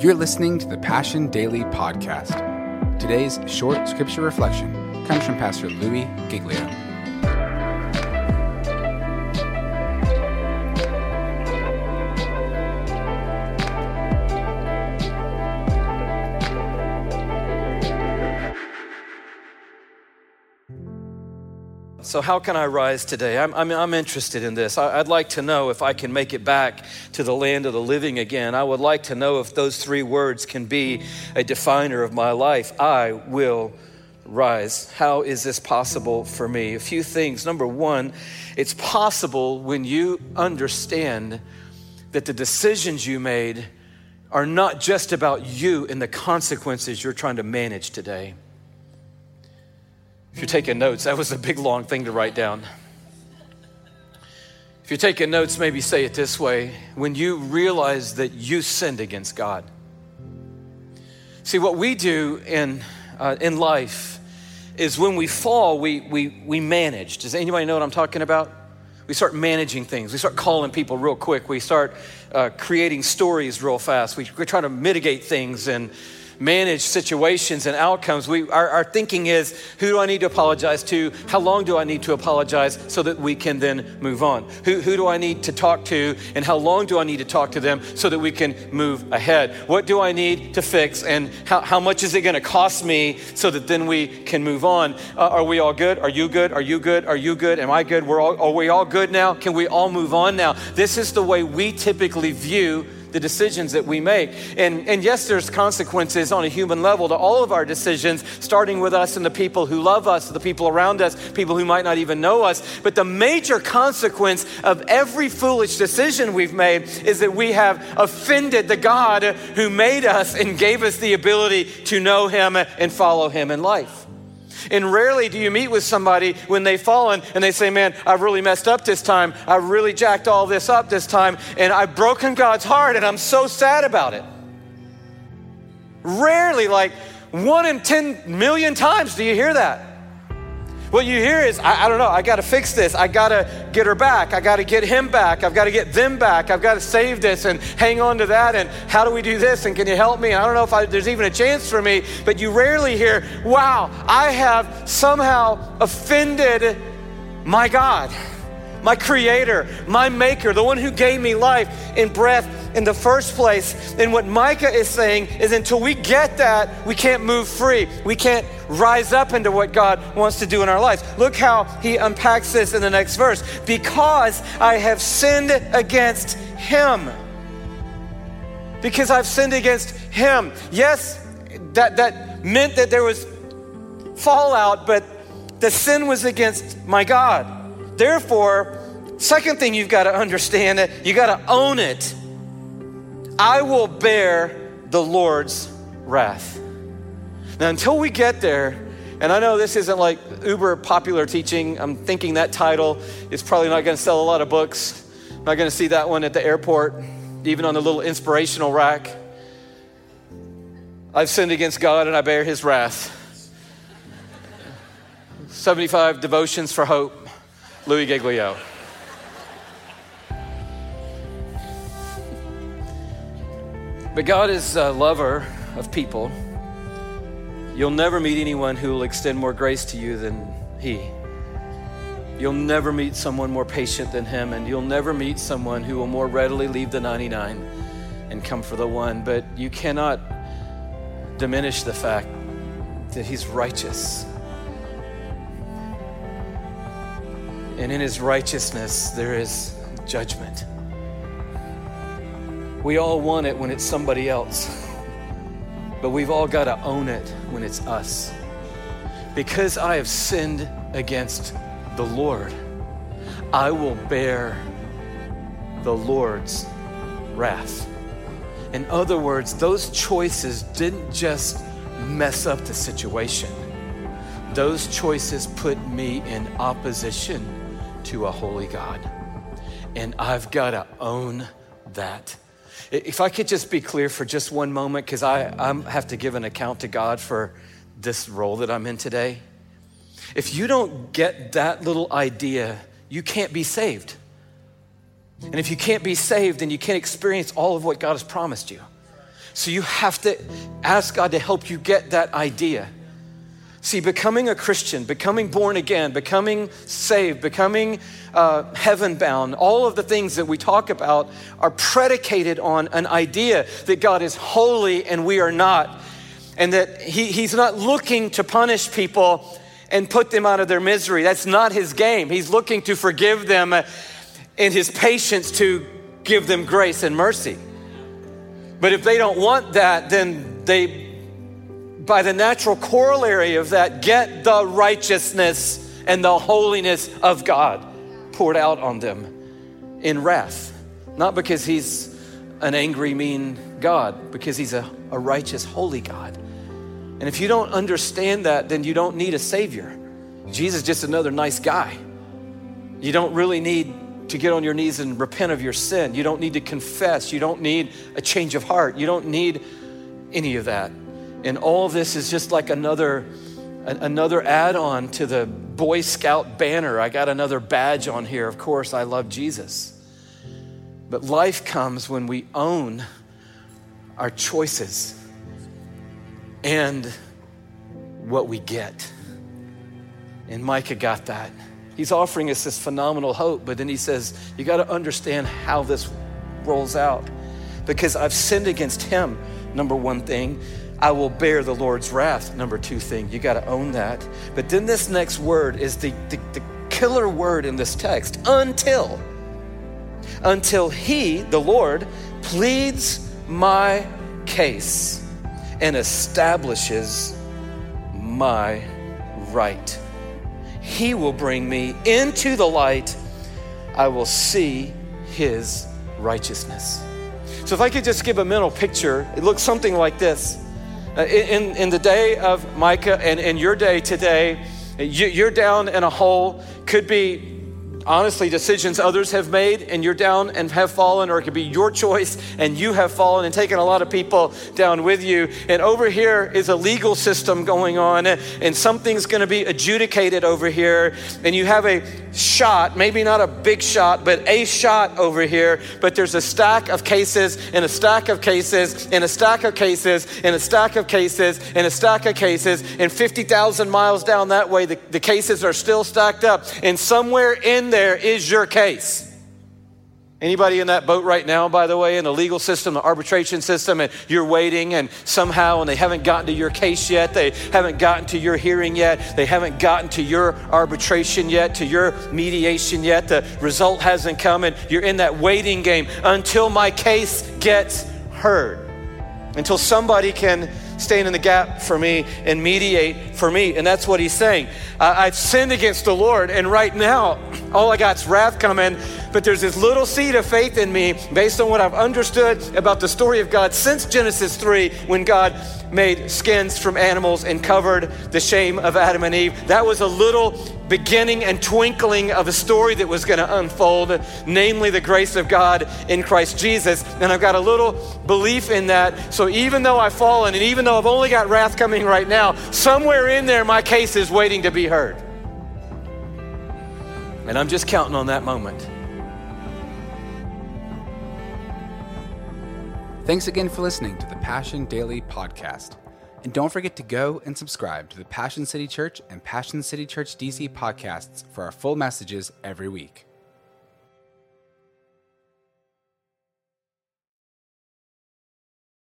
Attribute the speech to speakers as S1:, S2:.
S1: You're listening to the Passion Daily Podcast. Today's short scripture reflection comes from Pastor Louis Giglio.
S2: So, how can I rise today? I'm, I'm, I'm interested in this. I, would like to know if I can make it back to the land of the living again. I would like to know if those three words can be a definer of my life. I will rise. How is this possible for me? A few things. Number one, it's possible when you understand that the decisions you made are not just about you and the consequences you're trying to manage today. If you're taking notes, that was a big long thing to write down. If you're taking notes, maybe say it this way when you realize that you sinned against God. See, what we do in, uh, in life is when we fall, we, we, we manage. Does anybody know what I'm talking about? We start managing things. We start calling people real quick. We start uh, creating stories real fast. We, we're trying to mitigate things and manage situations and outcomes, we, our, our thinking is who do I need to apologize to? How long do I need to apologize so that we can then move on? Who, who do I need to talk to and how long do I need to talk to them so that we can move ahead? What do I need to fix and how, how much is it going to cost me so that then we can move on? Uh, are we all good? Are you good? Are you good? Are you good? Am I good? We're all, are we all good now? Can we all move on now? This is the way we typically view the decisions that we make. And, and yes, there's consequences on a human level to all of our decisions, starting with us and the people who love us, the people around us, people who might not even know us. But the major consequence of every foolish decision we've made is that we have offended the God who made us and gave us the ability to know Him and follow Him in life. And rarely do you meet with somebody when they've fallen and they say, Man, I've really messed up this time. I've really jacked all this up this time, and I've broken God's heart, and I'm so sad about it. Rarely, like one in 10 million times, do you hear that? What you hear is, I, I don't know, I got to fix this. I got to get her back. I got to get him back. I've got to get them back. I've got to save this and hang on to that. And how do we do this? And can you help me? I don't know if I, there's even a chance for me, but you rarely hear, wow, I have somehow offended my God my creator, my maker, the one who gave me life and breath in the first place. And what Micah is saying is until we get that, we can't move free. We can't rise up into what God wants to do in our lives. Look how he unpacks this in the next verse. Because I have sinned against him. Because I've sinned against him. Yes, that, that meant that there was fallout, but the sin was against my God. Therefore, second thing you've got to understand, it. you got to own it. I will bear the Lord's wrath. Now, until we get there, and I know this isn't like uber popular teaching. I'm thinking that title is probably not going to sell a lot of books. I'm not going to see that one at the airport, even on the little inspirational rack. I've sinned against God and I bear his wrath. 75 devotions for hope. Louis Giglio. But God is a lover of people. You'll never meet anyone who will extend more grace to you than He. You'll never meet someone more patient than Him, and you'll never meet someone who will more readily leave the 99 and come for the one. But you cannot diminish the fact that He's righteous and in his righteousness there is judgment. We all want it when it's somebody else, but we've all got to own it when it's us. Because I have sinned against the Lord, I will bear the Lord's wrath. In other words, those choices didn't just mess up the situation, those choices put me in opposition to a holy God. And I've got to own that. If I could just be clear for just one moment, because I I'm, have to give an account to God for this role that I'm in today. If you don't get that little idea, you can't be saved. And if you can't be saved, then you can't experience all of what God has promised you. So you have to ask God to help you get that idea. See, becoming a Christian, becoming born again, becoming saved, becoming uh, heaven bound, all of the things that we talk about are predicated on an idea that God is holy and we are not. And that he, He's not looking to punish people and put them out of their misery. That's not His game. He's looking to forgive them in His patience to give them grace and mercy. But if they don't want that, then they by the natural corollary of that, get the righteousness and the holiness of God poured out on them in wrath. Not because he's an angry, mean God, because he's a, a righteous, holy God. And if you don't understand that, then you don't need a Savior. Jesus is just another nice guy. You don't really need to get on your knees and repent of your sin. You don't need to confess. You don't need a change of heart. You don't need any of that. And all this is just like another another add-on to the Boy Scout banner. I got another badge on here. Of course, I love Jesus. But life comes when we own our choices and what we get. And Micah got that. He's offering us this phenomenal hope, but then he says, You got to understand how this rolls out. Because I've sinned against him, number one thing. I will bear the Lord's wrath. Number two thing, you got to own that. But then this next word is the, the, the killer word in this text until. Until He, the Lord, pleads my case and establishes my right. He will bring me into the light. I will see His righteousness. So, if I could just give a mental picture, it looks something like this. Uh, in, in the day of Micah and in your day today, you're down in a hole, could be honestly decisions others have made and you're down and have fallen, or it could be your choice and you have fallen and taken a lot of people down with you. And over here is a legal system going on, and something's going to be adjudicated over here. And you have a shot, maybe not a big shot, but a shot over here. But there's a stack of cases, and a stack of cases, and a stack of cases, and a stack of cases, and a stack of cases. And 50,000 miles down that way, the, the cases are still stacked up. And somewhere in there is your case. Anybody in that boat right now, by the way, in the legal system, the arbitration system, and you're waiting, and somehow, and they haven't gotten to your case yet, they haven't gotten to your hearing yet, they haven't gotten to your arbitration yet, to your mediation yet, the result hasn't come, and you're in that waiting game until my case gets heard, until somebody can stand in the gap for me and mediate for me. And that's what he's saying. Uh, I've sinned against the Lord, and right now, all I got is wrath coming. But there's this little seed of faith in me based on what I've understood about the story of God since Genesis 3 when God made skins from animals and covered the shame of Adam and Eve. That was a little beginning and twinkling of a story that was going to unfold, namely the grace of God in Christ Jesus. And I've got a little belief in that. So even though I've fallen and even though I've only got wrath coming right now, somewhere in there my case is waiting to be heard. And I'm just counting on that moment.
S1: Thanks again for listening to the Passion Daily Podcast. And don't forget to go and subscribe to the Passion City Church and Passion City Church DC podcasts for our full messages every week.